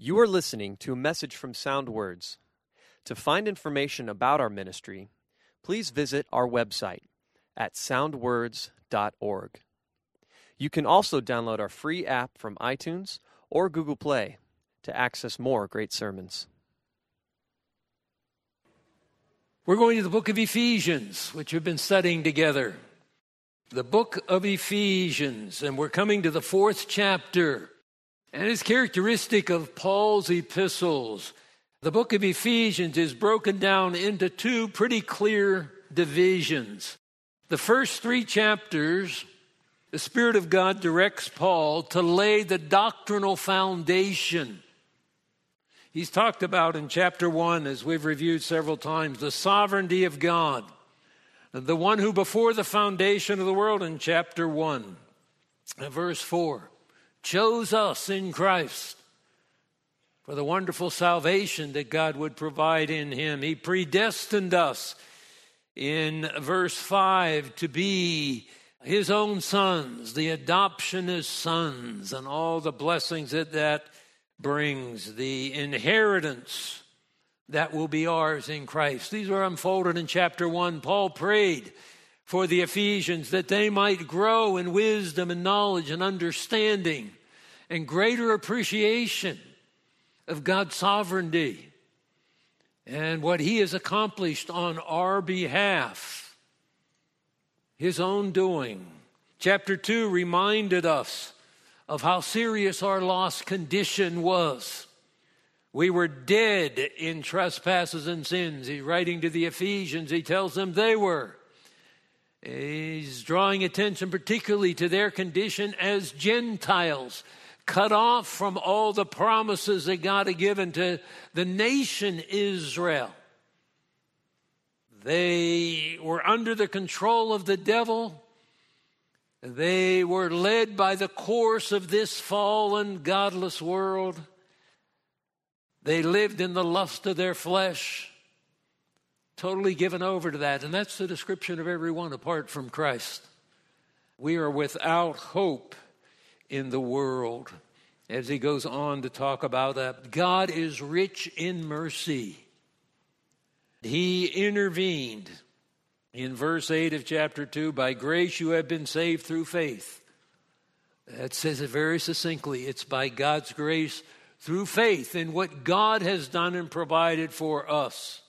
You are listening to a message from Sound Words. To find information about our ministry, please visit our website at soundwords.org. You can also download our free app from iTunes or Google Play to access more great sermons. We're going to the book of Ephesians, which we've been studying together. The book of Ephesians, and we're coming to the fourth chapter. And it's characteristic of Paul's epistles. The book of Ephesians is broken down into two pretty clear divisions. The first three chapters, the Spirit of God directs Paul to lay the doctrinal foundation He's talked about in chapter 1, as we've reviewed several times, the sovereignty of God, the one who before the foundation of the world in chapter 1, verse 4, chose us in Christ for the wonderful salvation that God would provide in him. He predestined us in verse 5 to be his own sons, the adoption as sons, and all the blessings that that brings, the inheritance that will be ours in Christ. These are unfolded in chapter 1. Paul prayed for the Ephesians that they might grow in wisdom and knowledge and understanding and greater appreciation of God's sovereignty and what He has accomplished on our behalf, His own doing. Chapter 2 reminded us of how serious our lost condition was. We were dead in trespasses and sins. He's writing to the Ephesians, he tells them they were. He's drawing attention particularly to their condition as Gentiles, cut off from all the promises that God had given to the nation Israel. They were under the control of the devil. They were led by the course of this fallen, godless world. They lived in the lust of their flesh, totally given over to that. And that's the description of everyone apart from Christ. We are without hope in the world. As he goes on to talk about that, God is rich in mercy. He intervened in verse 8 of chapter 2 by grace you have been saved through faith. That says it very succinctly. It's by God's grace through faith in what God has done and provided for us.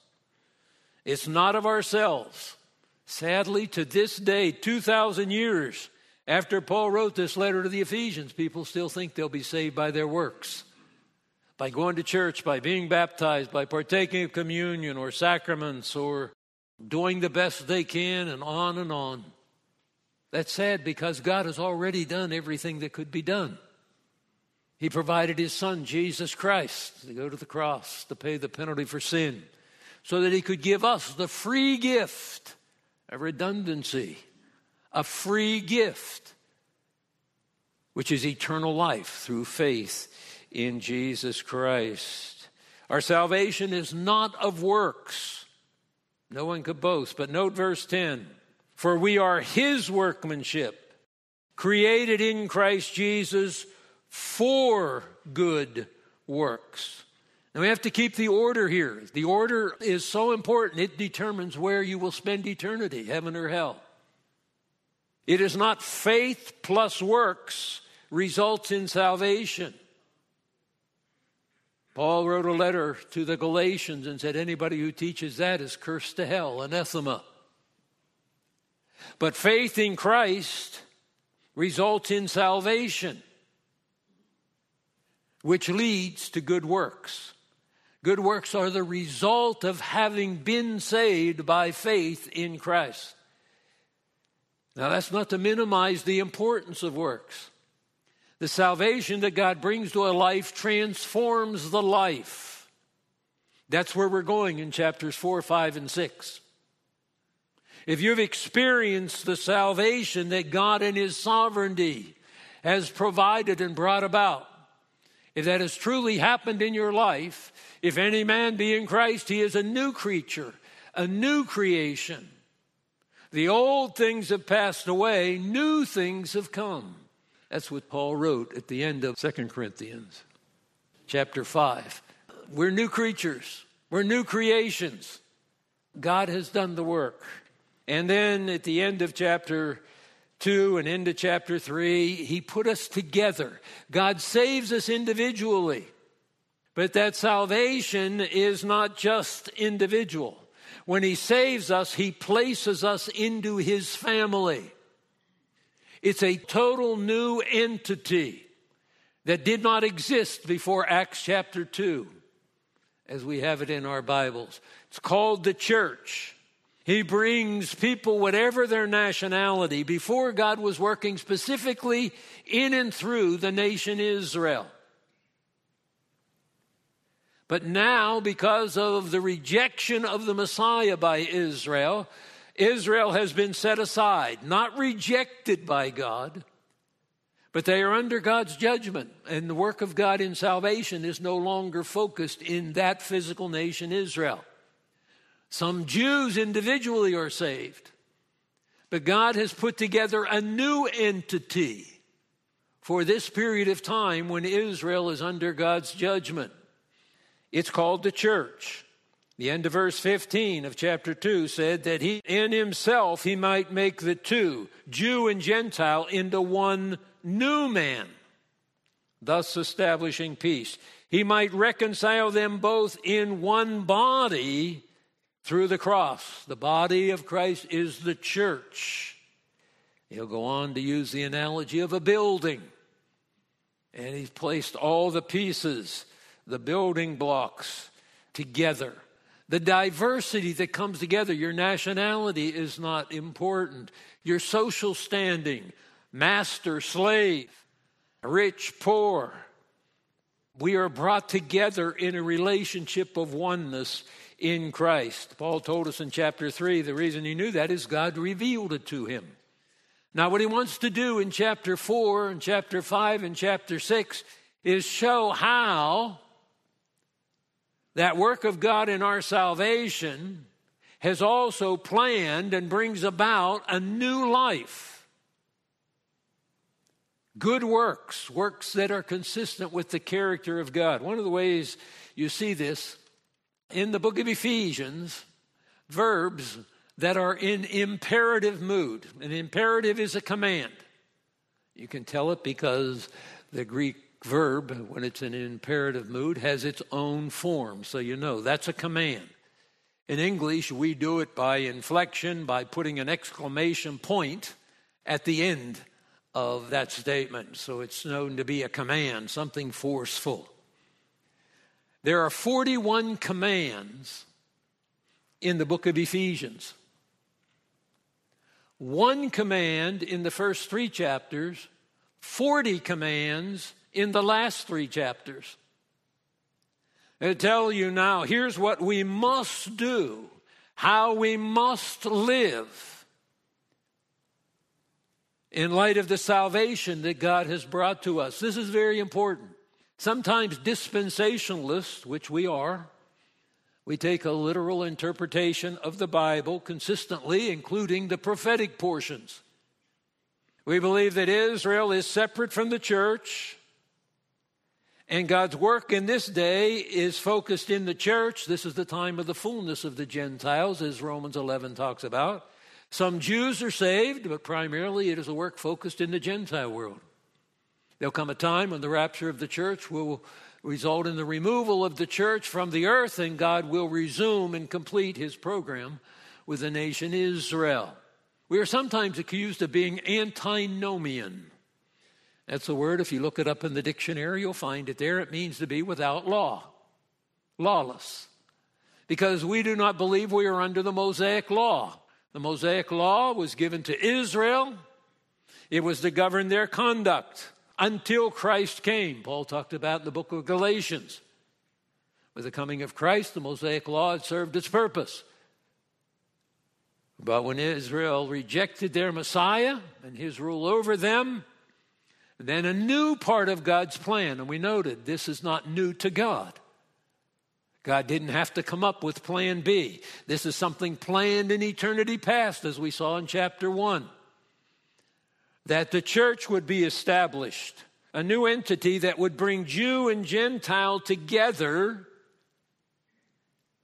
It's not of ourselves. Sadly, to this day, 2,000 years after Paul wrote this letter to the Ephesians, people still think they'll be saved by their works. By going to church, by being baptized, by partaking of communion or sacraments or doing the best they can, and on and on. That's sad because God has already done everything that could be done. He provided His Son, Jesus Christ, to go to the cross to pay the penalty for sin so that He could give us the free gift, a redundancy, a free gift, which is eternal life through faith in Jesus Christ. Our salvation is not of works. No one could boast. But note verse 10 For we are his workmanship, created in Christ Jesus for good works. And we have to keep the order here. The order is so important, it determines where you will spend eternity, heaven or hell. It is not faith plus works results in salvation. Paul wrote a letter to the Galatians and said, Anybody who teaches that is cursed to hell, anathema. But faith in Christ results in salvation, which leads to good works. Good works are the result of having been saved by faith in Christ. Now, that's not to minimize the importance of works. The salvation that God brings to a life transforms the life. That's where we're going in chapters 4, 5, and 6. If you've experienced the salvation that God in His sovereignty has provided and brought about, if that has truly happened in your life, if any man be in Christ, he is a new creature, a new creation. The old things have passed away, new things have come. That's what Paul wrote at the end of 2 Corinthians. chapter 5. We're new creatures, we're new creations. God has done the work. And then at the end of chapter 2 and into chapter 3, he put us together. God saves us individually. But that salvation is not just individual. When he saves us, he places us into his family. It's a total new entity that did not exist before Acts chapter 2, as we have it in our Bibles. It's called the church. He brings people, whatever their nationality, before God was working specifically in and through the nation Israel. But now, because of the rejection of the Messiah by Israel, Israel has been set aside, not rejected by God, but they are under God's judgment. And the work of God in salvation is no longer focused in that physical nation, Israel. Some Jews individually are saved. But God has put together a new entity for this period of time when Israel is under God's judgment. It's called the church. The end of verse 15 of chapter 2 said that he in himself he might make the two, Jew and Gentile, into one new man, thus establishing peace. He might reconcile them both in one body through the cross. The body of Christ is the church. He'll go on to use the analogy of a building. And he's placed all the pieces, the building blocks, together. The diversity that comes together, your nationality is not important. Your social standing, master, slave, rich, poor. We are brought together in a relationship of oneness in Christ. Paul told us in chapter 3 the reason he knew that is God revealed it to him. Now, what he wants to do in chapter 4 and chapter 5 and chapter 6 is show how that work of God in our salvation has also planned and brings about a new life. Good works, works that are consistent with the character of God. One of the ways you see this in the book of Ephesians verbs that are in imperative mood. An imperative is a command. You can tell it because the Greek verb, when it's in imperative mood, has its own form. So you know that's a command. In English, we do it by inflection, by putting an exclamation point at the end of that statement. So it's known to be a command, something forceful. There are 41 commands in the book of Ephesians. One command in the first three chapters, 40 commands in the last three chapters. They tell you now here's what we must do, how we must live in light of the salvation that God has brought to us. This is very important. Sometimes dispensationalists, which we are, we take a literal interpretation of the Bible consistently, including the prophetic portions. We believe that Israel is separate from the church, and God's work in this day is focused in the church. This is the time of the fullness of the Gentiles, as Romans 11 talks about. Some Jews are saved, but primarily it is a work focused in the Gentile world. There'll come a time when the rapture of the church will result in the removal of the church from the earth, and God will resume and complete his program with the nation Israel. We are sometimes accused of being antinomian. That's a word, if you look it up in the dictionary, you'll find it there. It means to be without law, lawless. Because we do not believe we are under the Mosaic law. The Mosaic law was given to Israel, it was to govern their conduct until Christ came. Paul talked about in the book of Galatians. With the coming of Christ, the Mosaic law had served its purpose. But when Israel rejected their Messiah and his rule over them, then a new part of God's plan, and we noted this is not new to God. God didn't have to come up with plan B. This is something planned in eternity past, as we saw in chapter 1 that the church would be established a new entity that would bring Jew and Gentile together,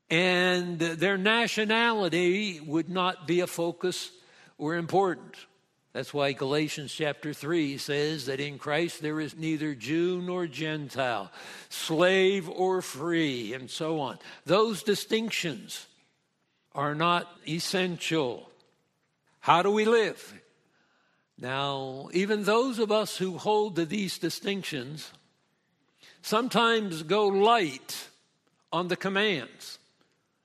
and their nationality would not be a focus or important. That's why Galatians chapter 3 says that in Christ there is neither Jew nor Gentile, slave or free, and so on. Those distinctions are not essential. How do we live? Now, even those of us who hold to these distinctions sometimes go light on the commands.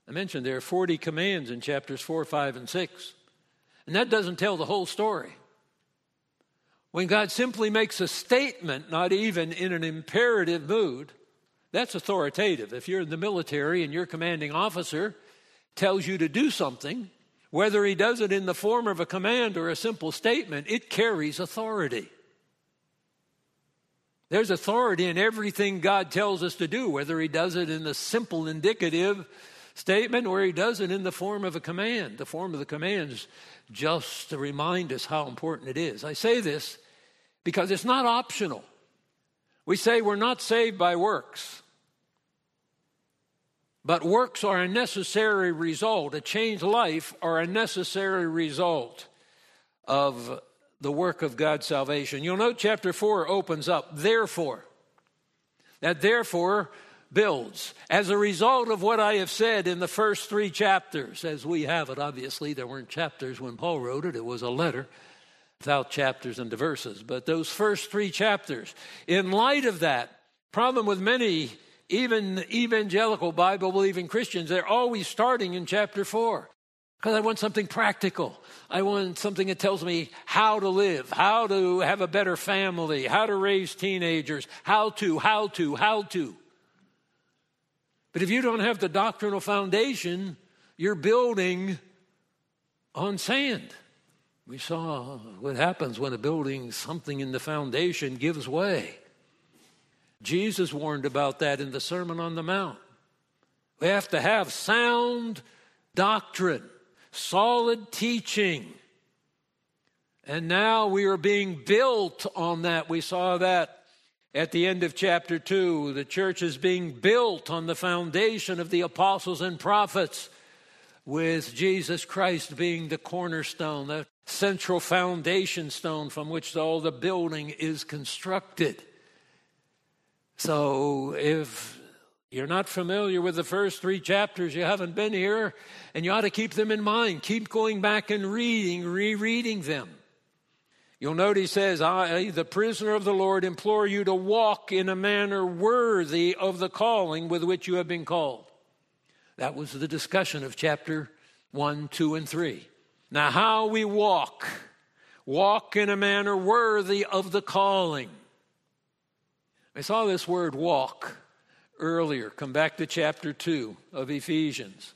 I mentioned there are 40 commands in chapters 4, 5, and 6. And that doesn't tell the whole story. When God simply makes a statement, not even in an imperative mood, that's authoritative. If you're in the military and your commanding officer tells you to do something, whether he does it in the form of a command or a simple statement, it carries authority. There's authority in everything God tells us to do, whether he does it in the simple indicative statement or he does it in the form of a command. The form of the command's just to remind us how important it is. I say this because it's not optional. We say we're not saved by works, but works are a necessary result. A changed life are a necessary result of the work of God's salvation. You'll note chapter 4 opens up, therefore. That therefore builds. As a result of what I have said in the first three chapters, as we have it, obviously, there weren't chapters when Paul wrote it, it was a letter without chapters and verses. But those first three chapters, in light of that, problem with many, even evangelical Bible believing Christians, they're always starting in chapter four. Because I want something practical. I want something that tells me how to live, how to have a better family, how to raise teenagers, how to, how to, how to. But if you don't have the doctrinal foundation, you're building on sand. We saw what happens when a building, something in the foundation gives way. Jesus warned about that in the Sermon on the Mount. We have to have sound doctrine, solid teaching. And now we are being built on that. We saw that at the end of chapter 2. The church is being built on the foundation of the apostles and prophets, with Jesus Christ being the cornerstone, the central foundation stone from which all the building is constructed. So if you're not familiar with the first three chapters, you haven't been here, and you ought to keep them in mind. Keep going back and reading, rereading them. You'll note he says, I, the prisoner of the Lord, implore you to walk in a manner worthy of the calling with which you have been called. That was the discussion of chapter 1, 2, and 3. Now, how we walk, walk in a manner worthy of the calling. I saw this word walk earlier. Come back to chapter 2 of Ephesians.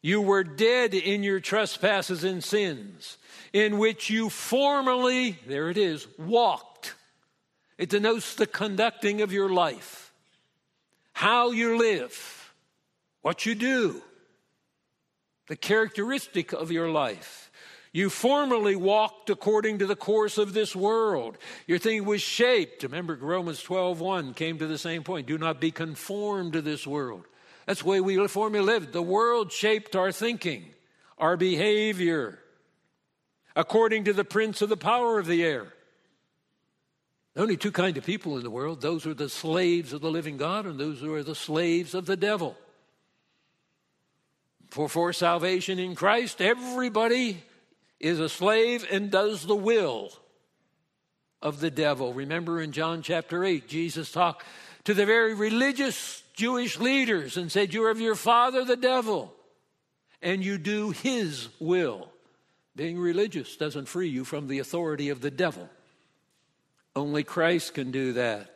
You were dead in your trespasses and sins in which you formerly, there it is, walked. It denotes the conducting of your life, how you live, what you do, the characteristic of your life. You formerly walked according to the course of this world. Your thinking was shaped. Remember, Romans 12 1 came to the same point. Do not be conformed to this world. That's the way we formerly lived. The world shaped our thinking, our behavior according to the prince of the power of the air. Only two kind of people in the world those who are the slaves of the living God and those who are the slaves of the devil. For for salvation in Christ, everybody is a slave and does the will of the devil. Remember in John chapter 8, Jesus talked to the very religious Jewish leaders and said, You're of your father, the devil, and you do his will. Being religious doesn't free you from the authority of the devil. Only Christ can do that.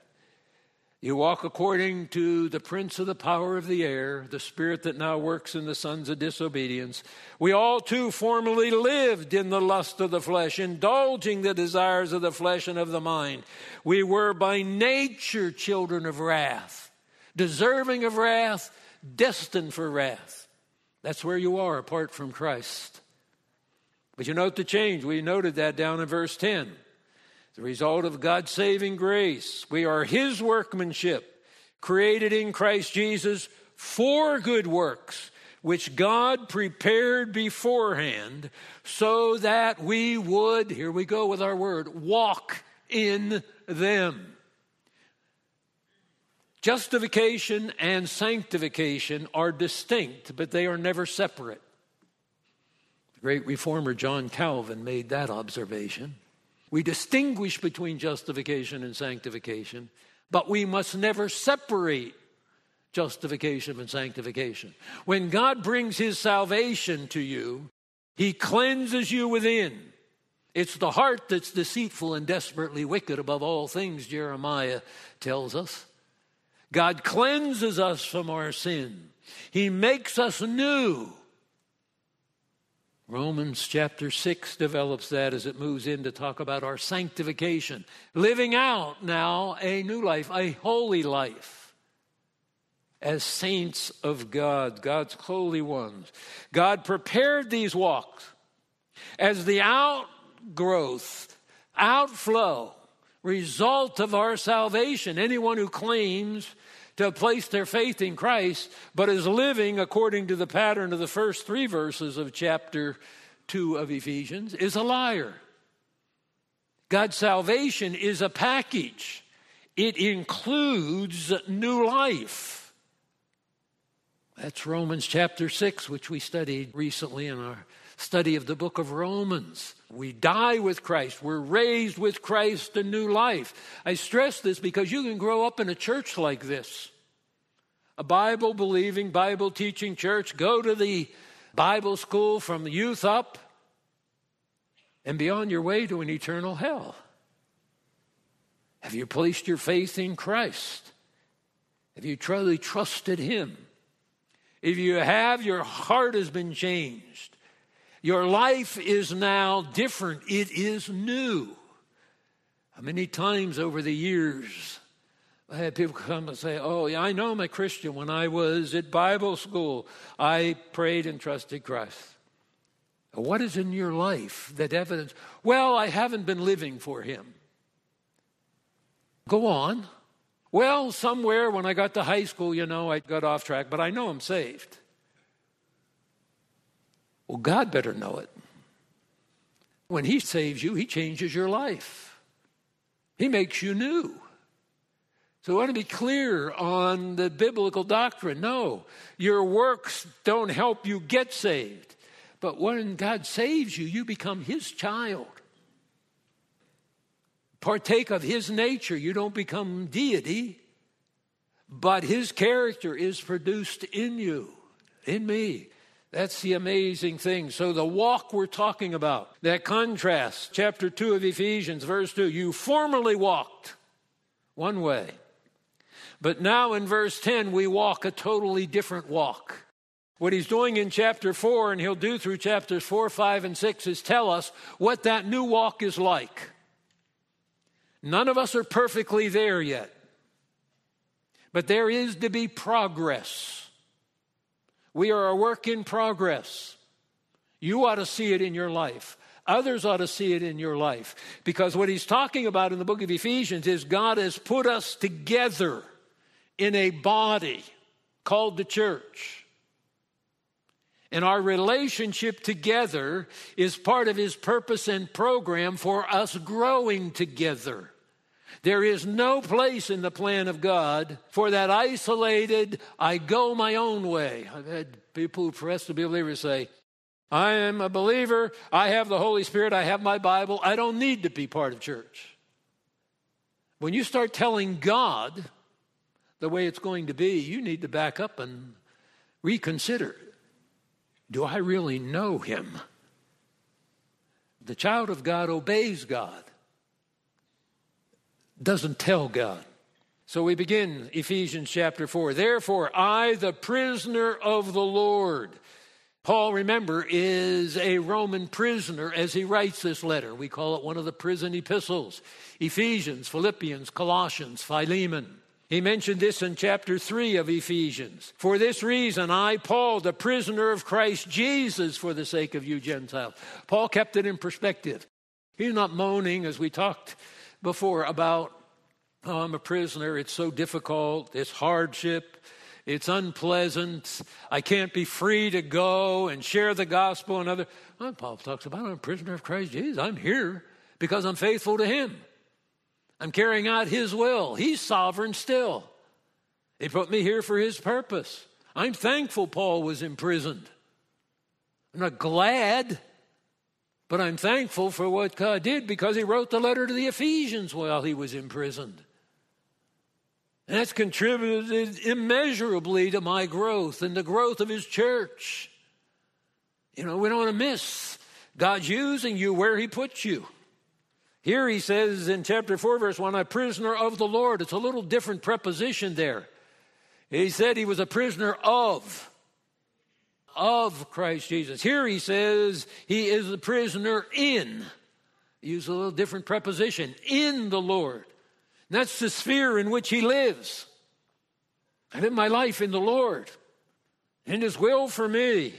You walk according to the prince of the power of the air, the spirit that now works in the sons of disobedience. We all too formerly lived in the lust of the flesh, indulging the desires of the flesh and of the mind. We were by nature children of wrath, deserving of wrath, destined for wrath. That's where you are apart from Christ. But you note the change. We noted that down in verse 10. The result of God's saving grace. We are His workmanship, created in Christ Jesus for good works, which God prepared beforehand so that we would, here we go with our word, walk in them. Justification and sanctification are distinct, but they are never separate. The great reformer John Calvin made that observation. We distinguish between justification and sanctification, but we must never separate justification and sanctification. When God brings his salvation to you, he cleanses you within. It's the heart that's deceitful and desperately wicked above all things, Jeremiah tells us. God cleanses us from our sin. He makes us new. Romans chapter 6 develops that as it moves in to talk about our sanctification, living out now a new life, a holy life as saints of God, God's holy ones. God prepared these walks as the outgrowth, outflow, result of our salvation. Anyone who claims to place their faith in Christ, but is living according to the pattern of the first three verses of chapter 2 of Ephesians is a liar. God's salvation is a package, it includes new life. That's Romans chapter 6, which we studied recently in our study of the book of Romans. We die with Christ. We're raised with Christ to new life. I stress this because you can grow up in a church like this a Bible believing, Bible teaching church, go to the Bible school from youth up, and be on your way to an eternal hell. Have you placed your faith in Christ? Have you truly trusted Him? If you have, your heart has been changed. Your life is now different. It is new. Many times over the years I had people come and say, Oh, yeah, I know I'm a Christian. When I was at Bible school, I prayed and trusted Christ. What is in your life that evidence? Well, I haven't been living for Him. Go on. Well, somewhere when I got to high school, you know, I got off track, but I know I'm saved. Well, God better know it. When He saves you, He changes your life, He makes you new. So I want to be clear on the biblical doctrine. No, your works don't help you get saved. But when God saves you, you become His child. Partake of His nature. You don't become deity, but His character is produced in you, in me. That's the amazing thing. So, the walk we're talking about, that contrast, chapter 2 of Ephesians, verse 2 you formerly walked one way, but now in verse 10, we walk a totally different walk. What he's doing in chapter 4, and he'll do through chapters 4, 5, and 6, is tell us what that new walk is like. None of us are perfectly there yet, but there is to be progress. We are a work in progress. You ought to see it in your life. Others ought to see it in your life. Because what he's talking about in the book of Ephesians is God has put us together in a body called the church. And our relationship together is part of his purpose and program for us growing together. There is no place in the plan of God for that isolated, I go my own way. I've had people who profess to be believers say, I am a believer, I have the Holy Spirit, I have my Bible, I don't need to be part of church. When you start telling God the way it's going to be, you need to back up and reconsider do I really know Him? The child of God obeys God, doesn't tell God. So we begin Ephesians chapter 4. Therefore, I, the prisoner of the Lord, Paul, remember, is a Roman prisoner as he writes this letter. We call it one of the prison epistles Ephesians, Philippians, Colossians, Philemon. He mentioned this in chapter 3 of Ephesians. For this reason, I, Paul, the prisoner of Christ Jesus, for the sake of you Gentiles. Paul kept it in perspective. He's not moaning, as we talked before about oh, I'm a prisoner, it's so difficult, it's hardship, it's unpleasant, I can't be free to go and share the gospel and other. Well, Paul talks about I'm a prisoner of Christ Jesus. I'm here because I'm faithful to him. I'm carrying out his will. He's sovereign still. He put me here for his purpose. I'm thankful Paul was imprisoned. I'm not glad, but I'm thankful for what God did because he wrote the letter to the Ephesians while he was imprisoned. And that's contributed immeasurably to my growth and the growth of his church. You know, we don't want to miss God's using you where he puts you. Here he says in chapter 4, verse 1, a prisoner of the Lord. It's a little different preposition there. He said he was a prisoner of, of Christ Jesus. Here he says he is a prisoner in. Use a little different preposition, in the Lord. And that's the sphere in which he lives. I live my life in the Lord, in his will for me,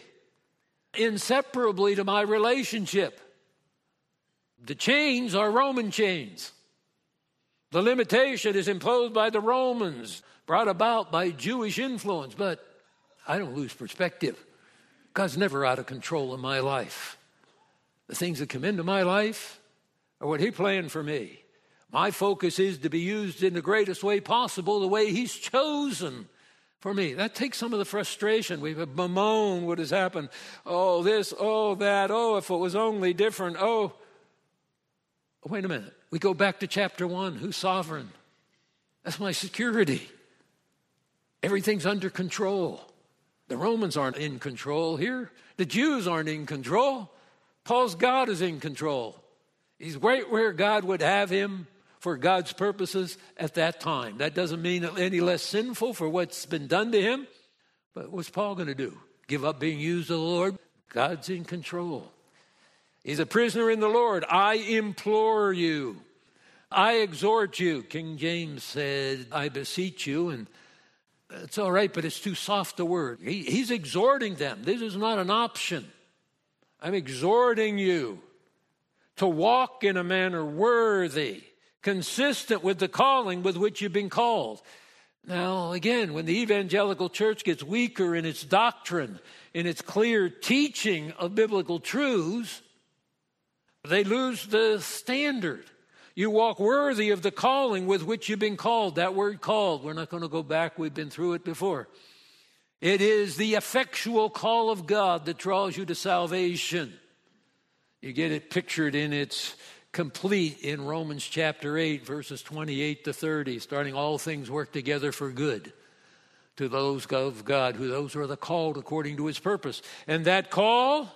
inseparably to my relationship. The chains are Roman chains. The limitation is imposed by the Romans brought about by Jewish influence, but I don't lose perspective. God's never out of control in my life. The things that come into my life are what He planned for me. My focus is to be used in the greatest way possible, the way He's chosen for me. That takes some of the frustration. We bemoan what has happened. Oh, this, oh, that, oh, if it was only different, oh. Wait a minute. We go back to chapter one. Who's sovereign? That's my security. Everything's under control. The Romans aren't in control here. The Jews aren't in control. Paul's God is in control. He's right where God would have him for God's purposes at that time. That doesn't mean any less sinful for what's been done to him. But what's Paul going to do? Give up being used of the Lord? God's in control. He's a prisoner in the Lord. I implore you. I exhort you. King James said, I beseech you. And it's all right, but it's too soft a word. He, he's exhorting them. This is not an option. I'm exhorting you to walk in a manner worthy, consistent with the calling with which you've been called. Now, again, when the evangelical church gets weaker in its doctrine, in its clear teaching of biblical truths, they lose the standard. You walk worthy of the calling with which you've been called. That word called, we're not going to go back, we've been through it before. It is the effectual call of God that draws you to salvation. You get it pictured in its complete in Romans chapter 8, verses 28 to 30, starting all things work together for good to those of God, who those who are the called according to his purpose. And that call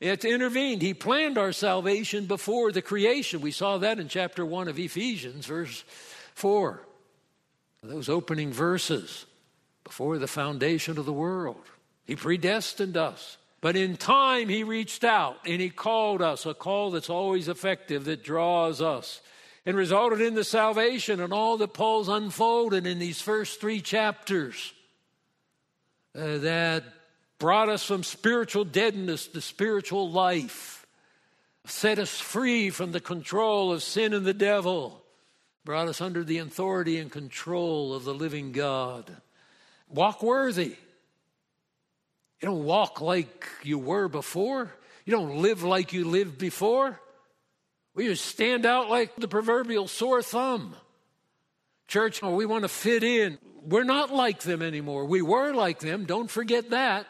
it's intervened. He planned our salvation before the creation. We saw that in chapter 1 of Ephesians, verse 4. Those opening verses before the foundation of the world. He predestined us. But in time, He reached out and He called us, a call that's always effective, that draws us, and resulted in the salvation and all that Paul's unfolded in these first three chapters. Uh, that brought us from spiritual deadness to spiritual life, set us free from the control of sin and the devil, brought us under the authority and control of the living God. Walk worthy. You don't walk like you were before. You don't live like you lived before. We just stand out like the proverbial sore thumb. Church, we want to fit in. We're not like them anymore. We were like them. Don't forget that.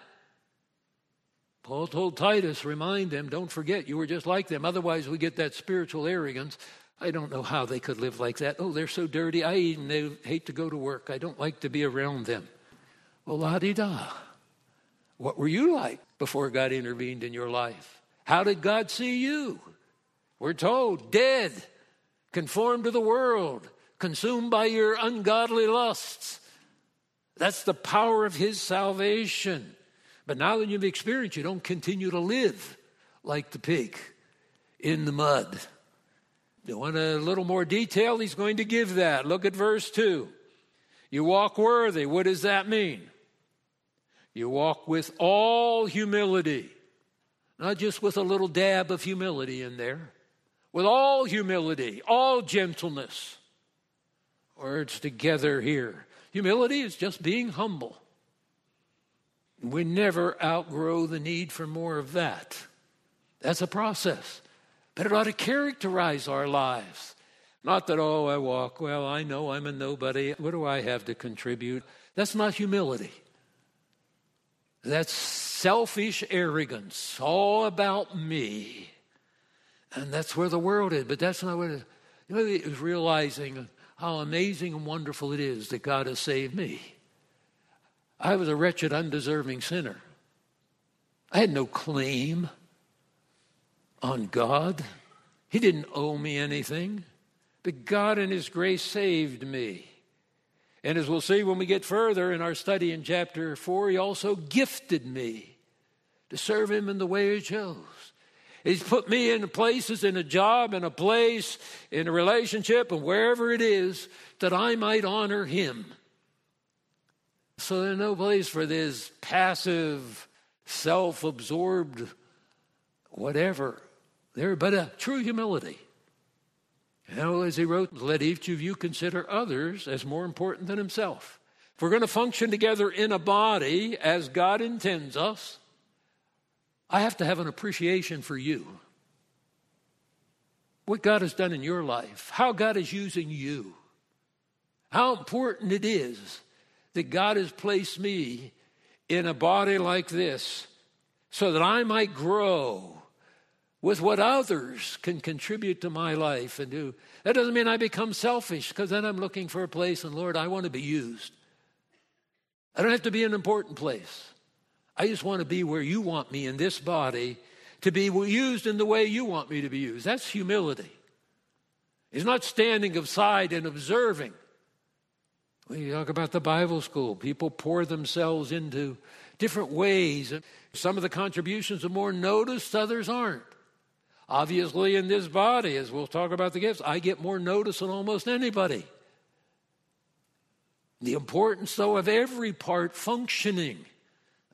Paul told Titus, remind them, don't forget, you were just like them. Otherwise, we get that spiritual arrogance. I don't know how they could live like that. Oh, they're so dirty. I even hate to go to work. I don't like to be around them. Well, la di da. What were you like before God intervened in your life? How did God see you? We're told, dead, conformed to the world, consumed by your ungodly lusts. That's the power of His salvation. But now that you've experienced, you don't continue to live like the pig in the mud. You want a little more detail? He's going to give that. Look at verse 2. You walk worthy. What does that mean? You walk with all humility, not just with a little dab of humility in there. with all humility, all gentleness. Words together here. Humility is just being humble. We never outgrow the need for more of that. That's a process. But it ought to characterize our lives. Not that, oh, I walk, well, I know I'm a nobody. What do I have to contribute? That's not humility. That's selfish arrogance, all about me. And that's where the world is. But that's not what it is. You know, realizing how amazing and wonderful it is that God has saved me. I was a wretched, undeserving sinner. I had no claim on God. He didn't owe me anything. But God, in His grace, saved me. And as we'll see when we get further in our study in chapter 4, He also gifted me to serve Him in the way He chose. He's put me in places, in a job, in a place, in a relationship, and wherever it is, that I might honor Him. So there's no place for this passive, self absorbed, whatever. There, but a true humility. Know, as he wrote, let each of you consider others as more important than himself. If we're going to function together in a body as God intends us, I have to have an appreciation for you. What God has done in your life, how God is using you, how important it is that God has placed me in a body like this so that I might grow with what others can contribute to my life and do. That doesn't mean I become selfish because then I'm looking for a place and Lord, I want to be used. I don't have to be an important place. I just want to be where you want me in this body to be used in the way you want me to be used. That's humility. It's not standing aside and observing. You talk about the Bible school, people pour themselves into different ways. Some of the contributions are more noticed, others aren't. Obviously, in this body, as we'll talk about the gifts, I get more notice than almost anybody. The importance, though, of every part functioning.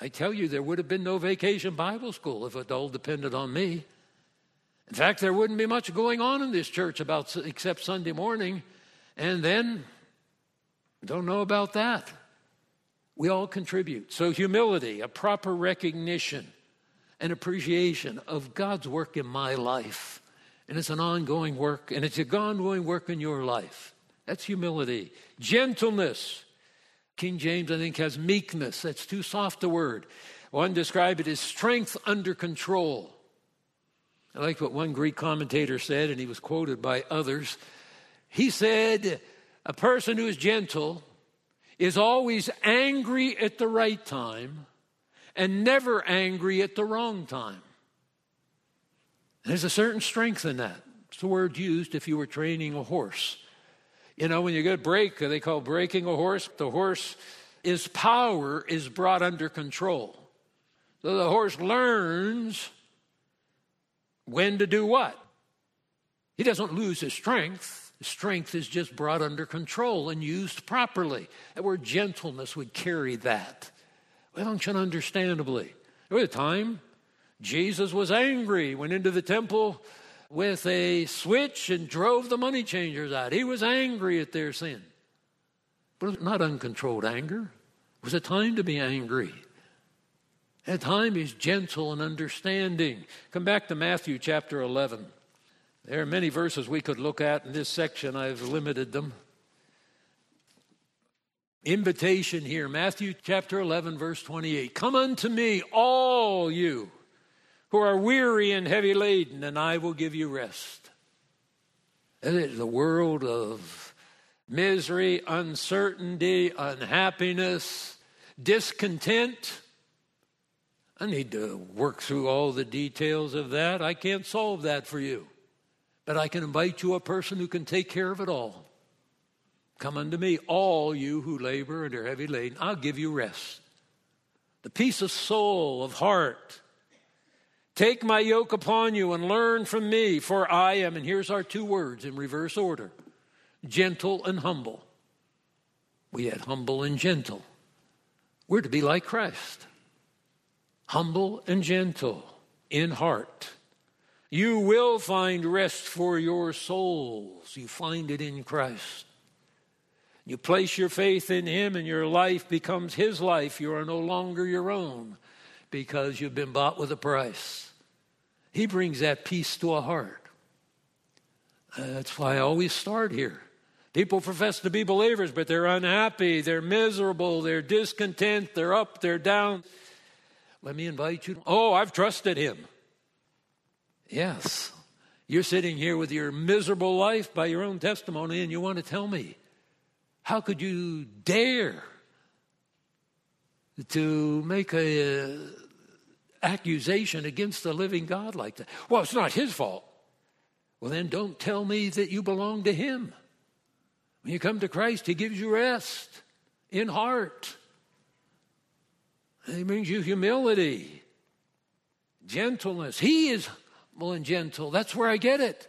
I tell you, there would have been no vacation Bible school if it all depended on me. In fact, there wouldn't be much going on in this church about except Sunday morning, and then don't know about that. We all contribute. So humility, a proper recognition and appreciation of God's work in my life. And it's an ongoing work, and it's an ongoing work in your life. That's humility. Gentleness. King James, I think, has meekness. That's too soft a word. One described it as strength under control. I like what one Greek commentator said, and he was quoted by others. He said, A person who is gentle is always angry at the right time and never angry at the wrong time. There's a certain strength in that. It's the word used if you were training a horse. You know, when you get a break, they call breaking a horse, the horse is power is brought under control. So the horse learns when to do what. He doesn't lose his strength. Strength is just brought under control and used properly. That word gentleness would carry that. Well, function understandably. There was a time Jesus was angry, went into the temple with a switch and drove the money changers out. He was angry at their sin. But it was not uncontrolled anger. It was a time to be angry. At time he's gentle and understanding. Come back to Matthew chapter 11. There are many verses we could look at in this section. I've limited them invitation here Matthew chapter 11, verse 28. Come unto me, all you who are weary and heavy laden, and I will give you rest. Is a world of misery, uncertainty, unhappiness, discontent. I need to work through all the details of that. I can't solve that for you. But I can invite you a person who can take care of it all. Come unto me, all you who labor and are heavy laden, I'll give you rest. The peace of soul, of heart. Take my yoke upon you and learn from me, for I am, and here's our two words in reverse order gentle and humble. We had humble and gentle. We're to be like Christ humble and gentle in heart. You will find rest for your souls. You find it in Christ. You place your faith in Him, and your life becomes His life. You are no longer your own because you've been bought with a price. He brings that peace to a heart. Uh, that's why I always start here. People profess to be believers, but they're unhappy, they're miserable, they're discontent, they're up, they're down. Let me invite you. Oh, I've trusted Him. Yes. You're sitting here with your miserable life by your own testimony, and you want to tell me how could you dare to make a uh, accusation against the living God like that? Well, it's not his fault. Well, then don't tell me that you belong to him. When you come to Christ, he gives you rest in heart. He brings you humility, gentleness. He is and gentle. That's where I get it.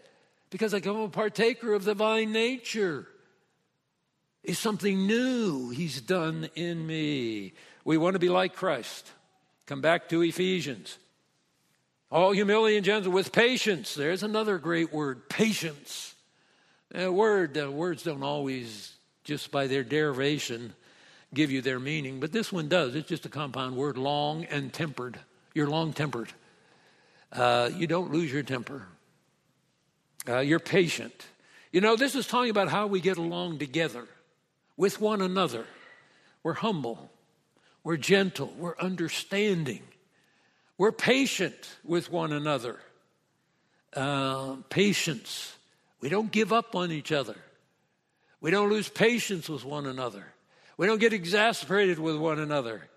Because I become a partaker of the divine nature is something new he's done in me. We want to be like Christ. Come back to Ephesians. All humility and gentleness with patience. There's another great word, patience. A word, uh, words don't always, just by their derivation, give you their meaning, but this one does. It's just a compound word, long and tempered. You're long tempered. Uh, you don't lose your temper. Uh, you're patient. You know, this is talking about how we get along together with one another. We're humble, we're gentle, we're understanding, we're patient with one another. Uh, patience. We don't give up on each other. We don't lose patience with one another. We don't get exasperated with one another.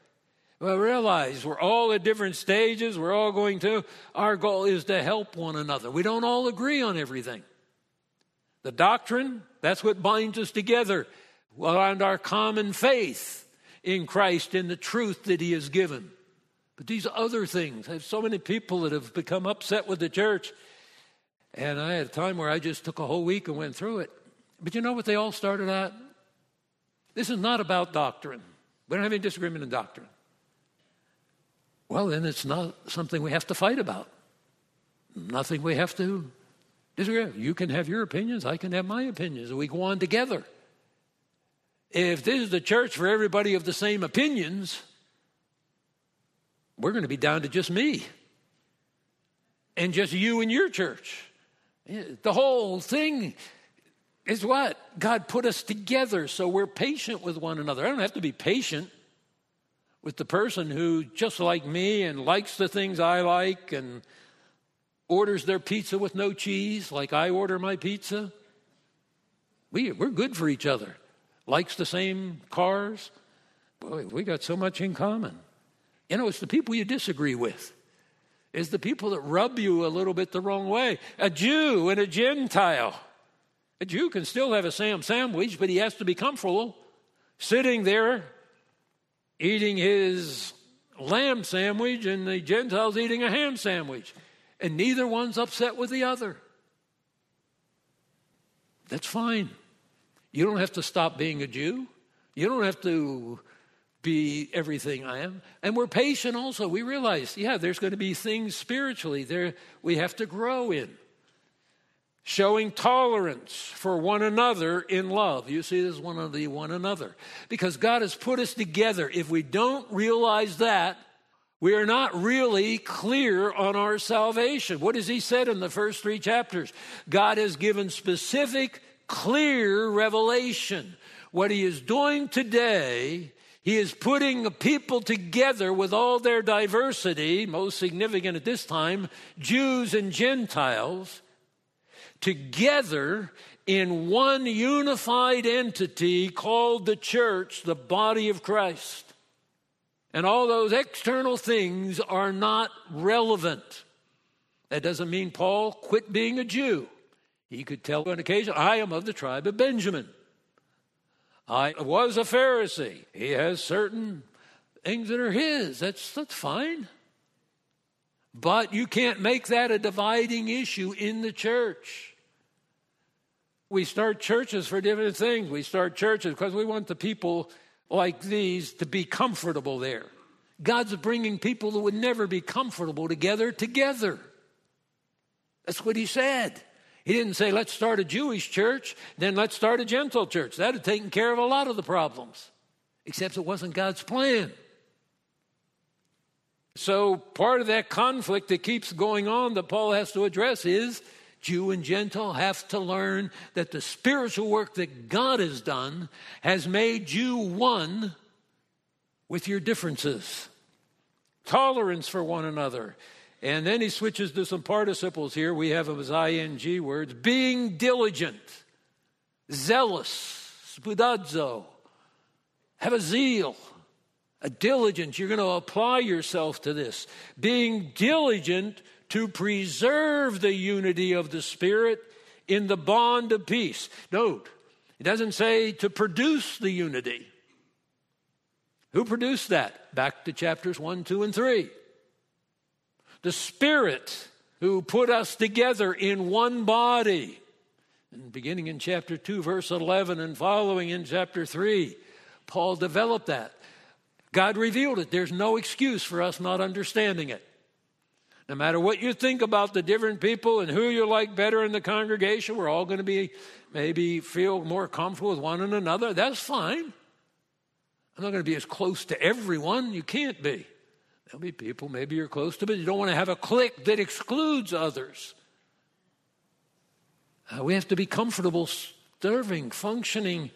Well, realize we're all at different stages. We're all going to. Our goal is to help one another. We don't all agree on everything. The doctrine, that's what binds us together around our common faith in Christ in the truth that He has given. But these other things, I have so many people that have become upset with the church. And I had a time where I just took a whole week and went through it. But you know what they all started at? This is not about doctrine. We don't have any disagreement in doctrine. Well, then it's not something we have to fight about. Nothing we have to disagree. You can have your opinions, I can have my opinions, and we go on together. If this is the church for everybody of the same opinions, we're going to be down to just me and just you and your church. The whole thing is what? God put us together so we're patient with one another. I don't have to be patient with the person who, just like me, and likes the things I like and orders their pizza with no cheese, like I order my pizza. We, we're good for each other likes the same cars. Boy, we got so much in common. You know, it's the people you disagree with. It's the people that rub you a little bit the wrong way. A Jew and a Gentile. A Jew can still have a Sam sandwich, but he has to be comfortable sitting there eating his lamb sandwich, and the Gentile's eating a ham sandwich. And neither one's upset with the other. That's fine. You don't have to stop being a Jew. You don't have to be everything I am. And we're patient also. We realize, yeah, there's going to be things spiritually there we have to grow in. Showing tolerance for one another in love. You see, this is one of the one another. Because God has put us together. If we don't realize that, we are not really clear on our salvation. What has He said in the first three chapters? God has given specific clear revelation. What he is doing today, he is putting people together with all their diversity, most significant at this time, Jews and Gentiles, together in one unified entity called the church, the body of Christ. And all those external things are not relevant. That doesn't mean Paul quit being a Jew. He could tell on occasion, I am of the tribe of Benjamin. I was a Pharisee. He has certain things that are his. That's, that's fine. But you can't make that a dividing issue in the church. We start churches for different things. We start churches because we want the people like these to be comfortable there. God's bringing people that would never be comfortable together together. That's what he said. He didn't say, let's start a Jewish church, then let's start a Gentile church. That had taken care of a lot of the problems, except it wasn't God's plan. So, part of that conflict that keeps going on that Paul has to address is Jew and Gentile have to learn that the spiritual work that God has done has made you one with your differences, tolerance for one another. And then he switches to some participles here. We have them as ing words being diligent, zealous, spoudazo, have a zeal a diligence. You're going to apply yourself to this. Being diligent to preserve the unity of the Spirit in the bond of peace. Note, it doesn't say to produce the unity. Who produced that? Back to chapters 1, 2, and 3. The Spirit who put us together in one body. And beginning in chapter 2, verse 11, and following in chapter 3, Paul developed that. God revealed it. There's no excuse for us not understanding it. No matter what you think about the different people and who you like better in the congregation, we're all going to be maybe feel more comfortable with one and another. That's fine. I'm not going to be as close to everyone. You can't be. There'll be people maybe you're close to, but you don't want to have a clique that excludes others. Uh, we have to be comfortable serving, functioning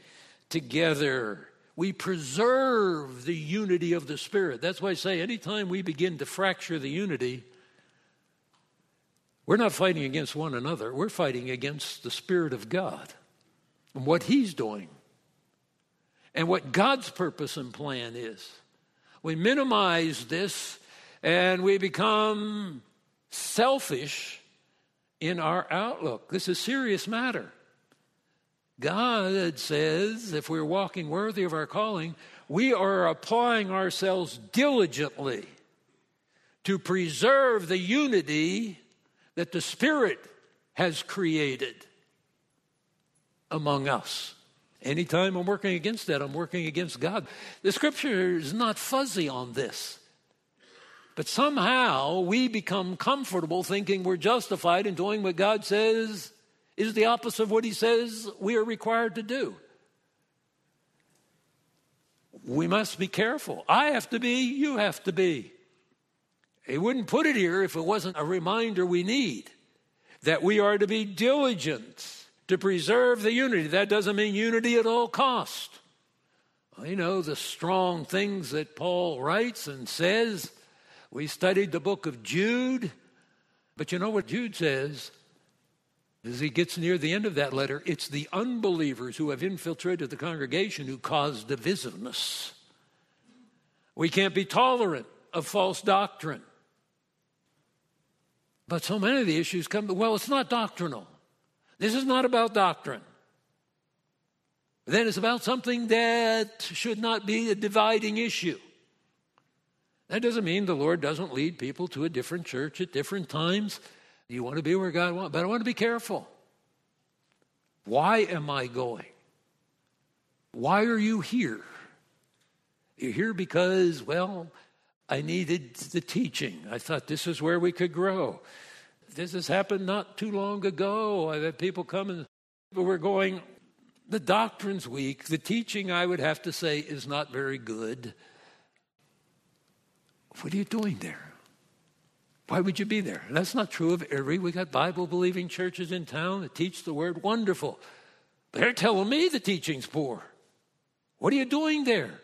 together we preserve the unity of the Spirit. That's why I say anytime we begin to fracture the unity, we're not fighting against one another, we're fighting against the Spirit of God and what He's doing and what God's purpose and plan is. We minimize this and we become selfish in our outlook. This is a serious matter. God says, if we're walking worthy of our calling, we are applying ourselves diligently to preserve the unity that the Spirit has created among us. Anytime I'm working against that, I'm working against God. The scripture is not fuzzy on this. But somehow we become comfortable thinking we're justified in doing what God says is the opposite of what he says we are required to do. We must be careful. I have to be, you have to be. He wouldn't put it here if it wasn't a reminder we need that we are to be diligent to preserve the unity. That doesn't mean unity at all cost. You know, the strong things that Paul writes and says. We studied the book of Jude, but you know what Jude says? As he gets near the end of that letter, it's the unbelievers who have infiltrated the congregation who cause divisiveness. We can't be tolerant of false doctrine. But so many of the issues come, well, it's not doctrinal. This is not about doctrine. Then it's about something that should not be a dividing issue. That doesn't mean the Lord doesn't lead people to a different church at different times. You want to be where God wants, but I want to be careful. Why am I going? Why are you here? You're here because, well, I needed the teaching. I thought this is where we could grow. This has happened not too long ago. Uh, I had people come and we're going, the doctrine's weak. The teaching, I would have to say, is not very good. What are you doing there? Why would you be there? That's not true of every. We got Bible believing churches in town that teach the word wonderful. They're telling me the teaching's poor. What are you doing there?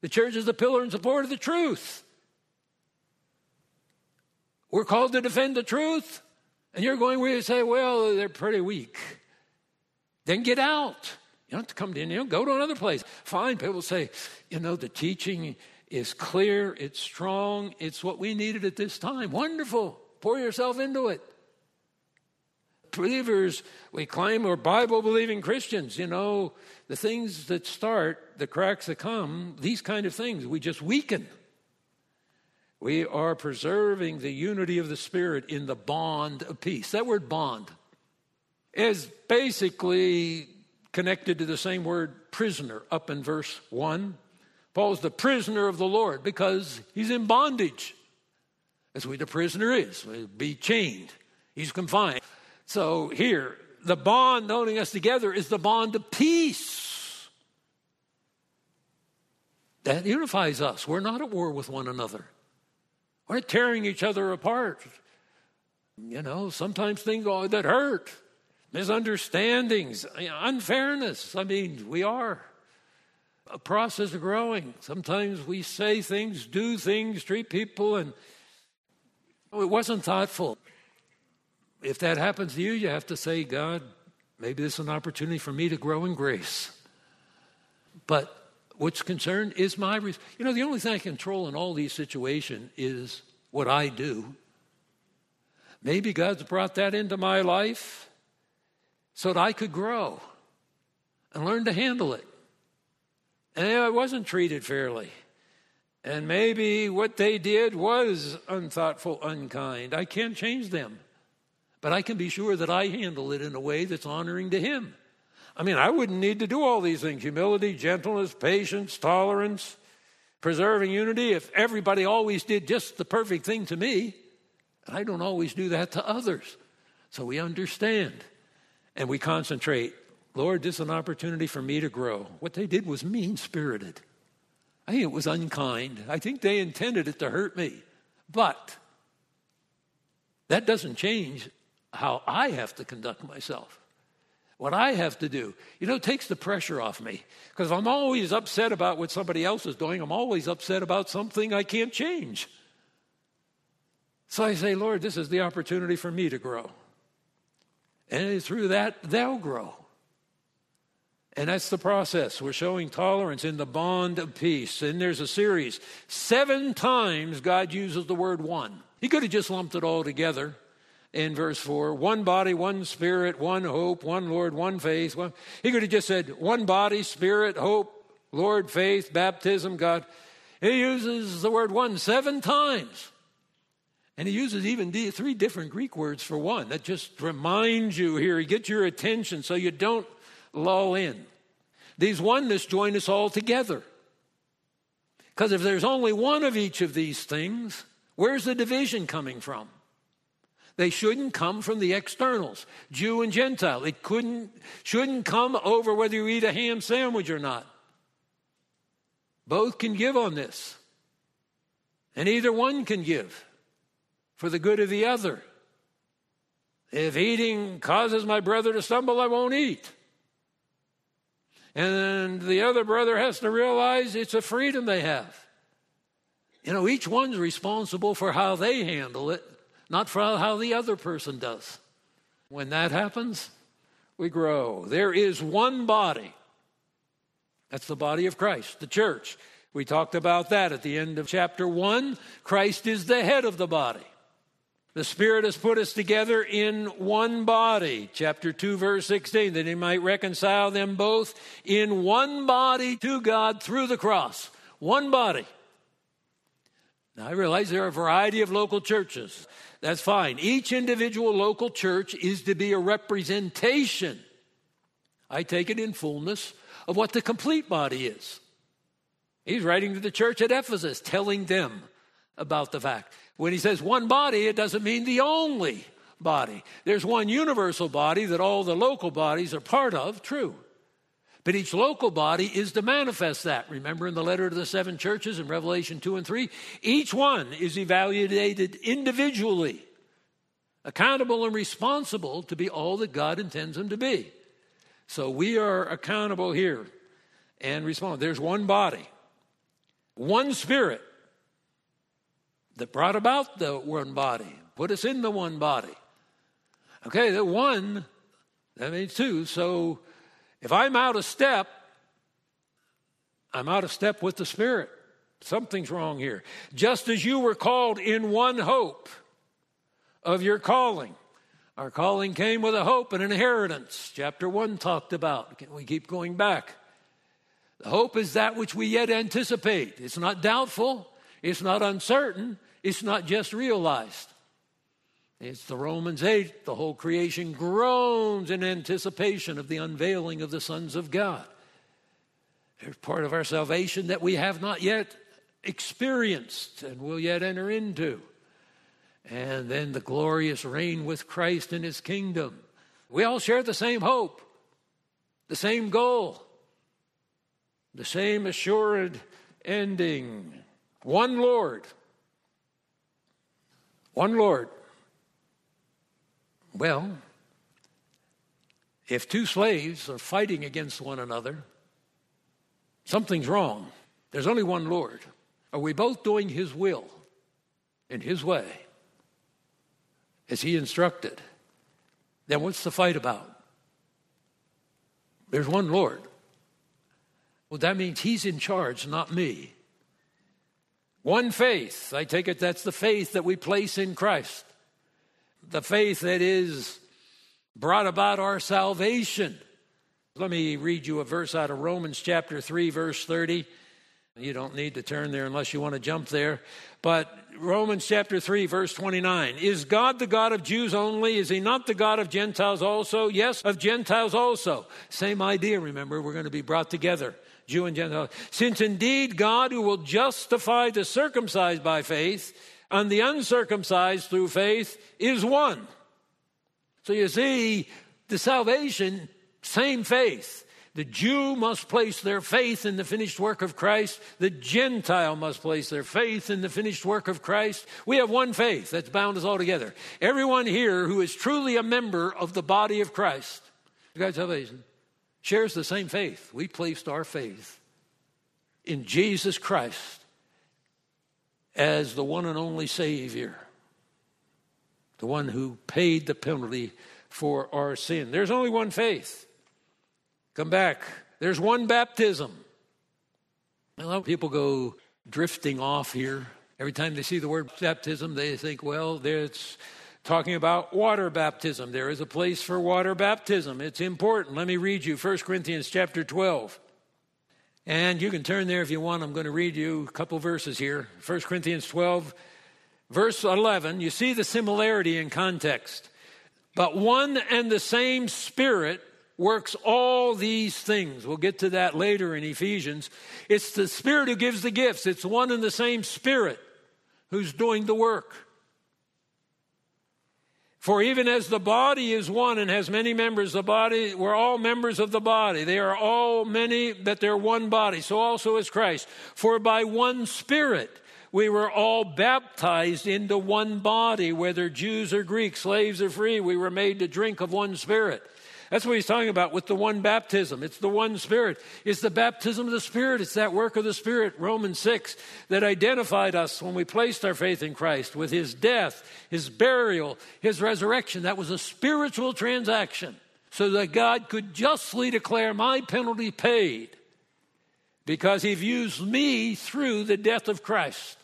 The church is the pillar and support of the truth. We're called to defend the truth. And you're going where you say, well, they're pretty weak. Then get out. You don't have to come to, know, go to another place. Fine. People say, you know, the teaching is clear, it's strong, it's what we needed at this time. Wonderful. Pour yourself into it. Believers, we claim we're Bible believing Christians. You know, the things that start, the cracks that come, these kind of things, we just weaken. We are preserving the unity of the Spirit in the bond of peace. That word bond is basically connected to the same word prisoner up in verse 1 Paul's the prisoner of the Lord because he's in bondage. That's what the prisoner is, be chained. He's confined. So here, the bond holding us together is the bond of peace. That unifies us. We're not at war with one another. We're tearing each other apart. You know, sometimes things that hurt, misunderstandings, unfairness. I mean, we are a process of growing. Sometimes we say things, do things, treat people, and it wasn't thoughtful. If that happens to you, you have to say, God, maybe this is an opportunity for me to grow in grace. But what's concerned is my, you know, the only thing I control in all these situations is what I do. Maybe God's brought that into my life so that I could grow and learn to handle it. And I wasn't treated fairly. And maybe what they did was unthoughtful, unkind. I can't change them. But I can be sure that I handle it in a way that's honoring to Him. I mean, I wouldn't need to do all these things humility, gentleness, patience, tolerance, preserving unity if everybody always did just the perfect thing to me. And I don't always do that to others. So we understand and we concentrate. Lord, this is an opportunity for me to grow. What they did was mean spirited. I think it was unkind. I think they intended it to hurt me. But that doesn't change how I have to conduct myself. What I have to do, you know, takes the pressure off me. Because I'm always upset about what somebody else is doing, I'm always upset about something I can't change. So I say, Lord, this is the opportunity for me to grow. And through that, they'll grow. And that's the process. We're showing tolerance in the bond of peace. And there's a series. Seven times God uses the word one. He could have just lumped it all together in verse 4 one body, one spirit, one hope, one Lord, one faith. One, he could have just said one body, spirit, hope, Lord, faith, baptism, God. He uses the word one seven times. And he uses even three different Greek words for one. That just reminds you here, he gets your attention so you don't lull in. These oneness join us all together. Because if there's only one of each of these things, where's the division coming from? They shouldn't come from the externals, Jew and Gentile. It couldn't, shouldn't come over whether you eat a ham sandwich or not. Both can give on this. And either one can give for the good of the other. If eating causes my brother to stumble, I won't eat. And the other brother has to realize it's a freedom they have. You know, each one's responsible for how they handle it not for how the other person does. When that happens, we grow. There is one body. That's the body of Christ, the church. We talked about that at the end of chapter 1. Christ is the head of the body. The Spirit has put us together in one body. Chapter 2, verse 16, that He might reconcile them both in one body to God through the cross. One body. Now, I realize there are a variety of local churches. That's fine. Each individual local church is to be a representation, I take it in fullness, of what the complete body is. He's writing to the church at Ephesus, telling them about the fact. When he says one body, it doesn't mean the only body. There's one universal body that all the local bodies are part of, true. But each local body is to manifest that. Remember in the letter to the seven churches in Revelation 2 and 3? Each one is evaluated individually, accountable and responsible to be all that God intends them to be. So we are accountable here and respond. There's one body, one spirit that brought about the one body, put us in the one body. Okay, the one, that means two. So if I'm out of step, I'm out of step with the Spirit. Something's wrong here. Just as you were called in one hope of your calling. Our calling came with a hope and an inheritance. Chapter 1 talked about. Can we keep going back. The hope is that which we yet anticipate. It's not doubtful, it's not uncertain, it's not just realized. It's the Romans 8. The whole creation groans in anticipation of the unveiling of the sons of God. There's part of our salvation that we have not yet experienced and will yet enter into. and then the glorious reign with Christ in his kingdom. We all share the same hope, the same goal, the same assured ending. One Lord. One Lord. Well, if two slaves are fighting against one another, something's wrong. There's only one Lord. Are we both doing His will in His way as He instructed? Then what's the fight about? There's one Lord. Well, that means He's in charge, not me. One faith. I take it that's the faith that we place in Christ. The faith that is brought about our salvation. Let me read you a verse out of Romans chapter 3, verse 30. You don't need to turn there unless you want to jump there. But Romans chapter 3, verse 29. Is God the God of Jews only? Is he not the God of Gentiles also? Yes, of Gentiles also. Same idea, remember, we're going to be brought together. Jew and Gentile. Since indeed God who will justify the circumcised by faith and the uncircumcised through faith is one. So you see, the salvation, same faith. The Jew must place their faith in the finished work of Christ. The Gentile must place their faith in the finished work of Christ. We have one faith that's bound us all together. Everyone here who is truly a member of the body of Christ, God's salvation, shares the same faith. We placed our faith in Jesus Christ as the one and only Savior, the one who paid the penalty for our sin. There's only one faith. Come back. There's one baptism. A lot of people go drifting off here. Every time they see the word baptism, they think, well, it's talking about water baptism. There is a place for water baptism. It's important. Let me read you 1 Corinthians chapter 12. And you can turn there if you want. I'm going to read you a couple verses here. 1 Corinthians 12, verse 11. You see the similarity in context. But one and the same Spirit works all these things. We'll get to that later in Ephesians. It's the Spirit who gives the gifts, it's one and the same Spirit who's doing the work. For even as the body is one and has many members, the body, we're all members of the body. They are all many, but they're one body. So also is Christ. For by one Spirit we were all baptized into one body, whether Jews or Greeks, slaves or free. We were made to drink of one Spirit. That's what he's talking about with the one baptism. It's the one Spirit. It's the baptism of the Spirit. It's that work of the Spirit, Romans 6, that identified us when we placed our faith in Christ with his death, his burial, his resurrection. That was a spiritual transaction so that God could justly declare my penalty paid because he views me through the death of Christ.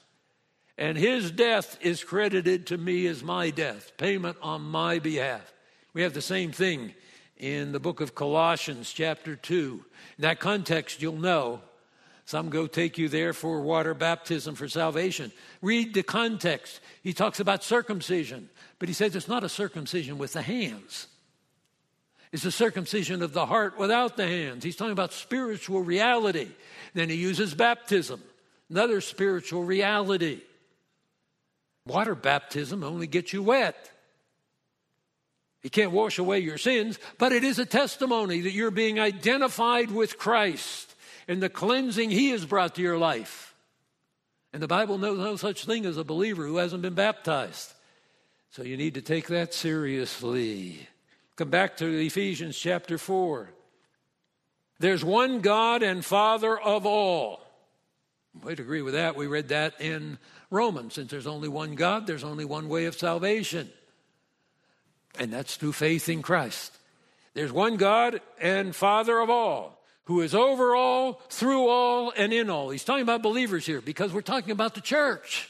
And his death is credited to me as my death, payment on my behalf. We have the same thing in the book of Colossians, chapter 2. In that context, you'll know. Some go take you there for water baptism for salvation. Read the context. He talks about circumcision, but he says it's not a circumcision with the hands. It's a circumcision of the heart without the hands. He's talking about spiritual reality. Then he uses baptism, another spiritual reality. Water baptism only gets you wet. It can't wash away your sins, but it is a testimony that you're being identified with Christ and the cleansing He has brought to your life. And the Bible knows no such thing as a believer who hasn't been baptized. So you need to take that seriously. Come back to Ephesians chapter 4. There's one God and Father of all. We'd agree with that. We read that in Romans. Since there's only one God, there's only one way of salvation and that's through faith in Christ. There's one God and Father of all, who is over all, through all, and in all. He's talking about believers here because we're talking about the church.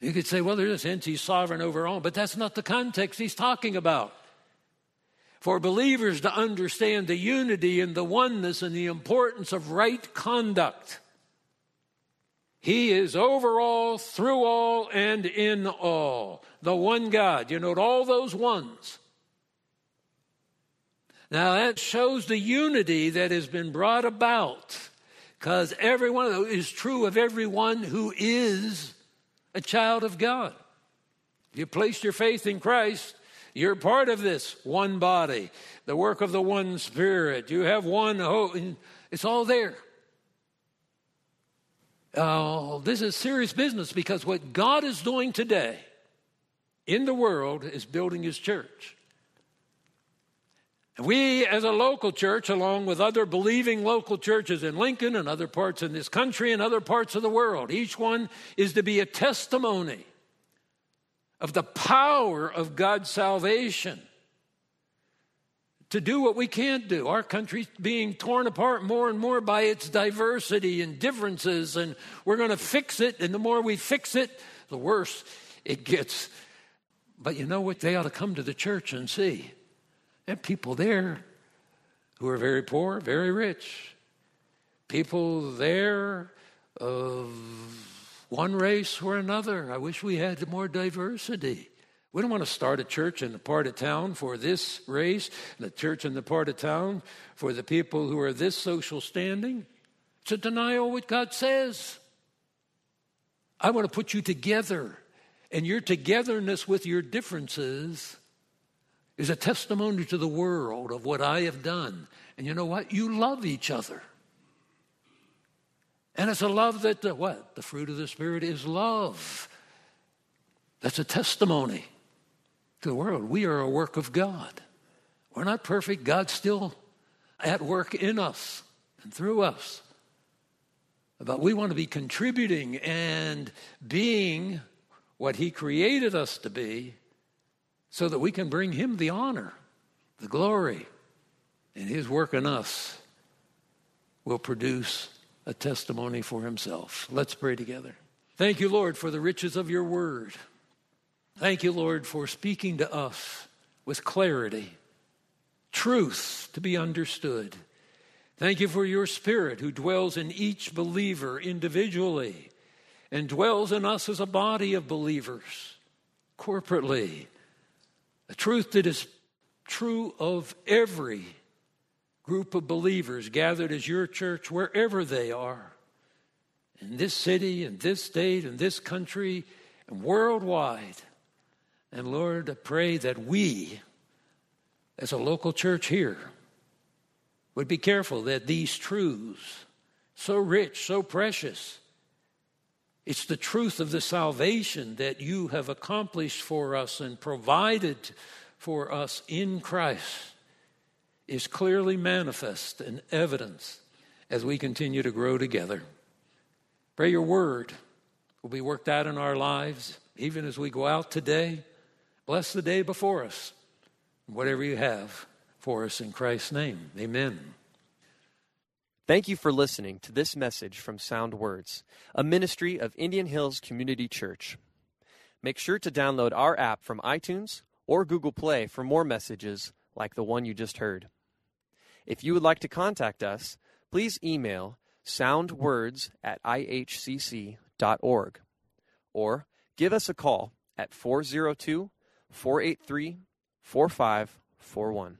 You could say, well, there's a sense he's sovereign over all, but that's not the context he's talking about. For believers to understand the unity and the oneness and the importance of right conduct, he is over all, through all, and in all. The one God. You note all those ones. Now that shows the unity that has been brought about because every one of those is true of everyone who is a child of God. You placed your faith in Christ. You're part of this one body, the work of the one Spirit. You have one hope. It's all there. Oh, this is serious business because what God is doing today in the world is building His church. We, as a local church, along with other believing local churches in Lincoln and other parts in this country and other parts of the world, each one is to be a testimony of the power of God's salvation to do what we can't do. Our country's being torn apart more and more by its diversity and differences, and we're going to fix it, and the more we fix it, the worse it gets. But you know what? They ought to come to the church and see and people there who are very poor, very rich. People there of one race or another. I wish we had more diversity. We don't want to start a church in a part of town for this race, and a church in the part of town for the people who are this social standing. It's a denial of what God says. I want to put you together, and your togetherness with your differences is a testimony to the world of what I have done. And you know what? You love each other. And it's a love that, the, what? The fruit of the Spirit is love. That's a testimony to the world. We are a work of God. We're not perfect. God's still at work in us and through us. But we want to be contributing and being what He created us to be so that we can bring Him the honor, the glory, and His work in us will produce a testimony for Himself. Let's pray together. Thank you, Lord, for the riches of your word. Thank you, Lord, for speaking to us with clarity, truth to be understood. Thank you for your Spirit who dwells in each believer individually and dwells in us as a body of believers corporately a truth that is true of every group of believers gathered as your church, wherever they are, in this city, in this state, in this country, and worldwide. And Lord, I pray that we, as a local church here, would be careful that these truths, so rich, so precious, it's the truth of the salvation that you have accomplished for us and provided for us in Christ is clearly manifest and evidence as we continue to grow together. Pray your word will be worked out in our lives, even as we go out today. Bless the day before us, whatever you have for us in Christ's name. Amen. Thank you for listening to this message from Sound Words, a ministry of Indian Hills Community Church. Make sure to download our app from iTunes or Google Play for more messages like the one you just heard. If you would like to contact us, please email soundwords at ihcc.org or give us a call at 402 483 4541.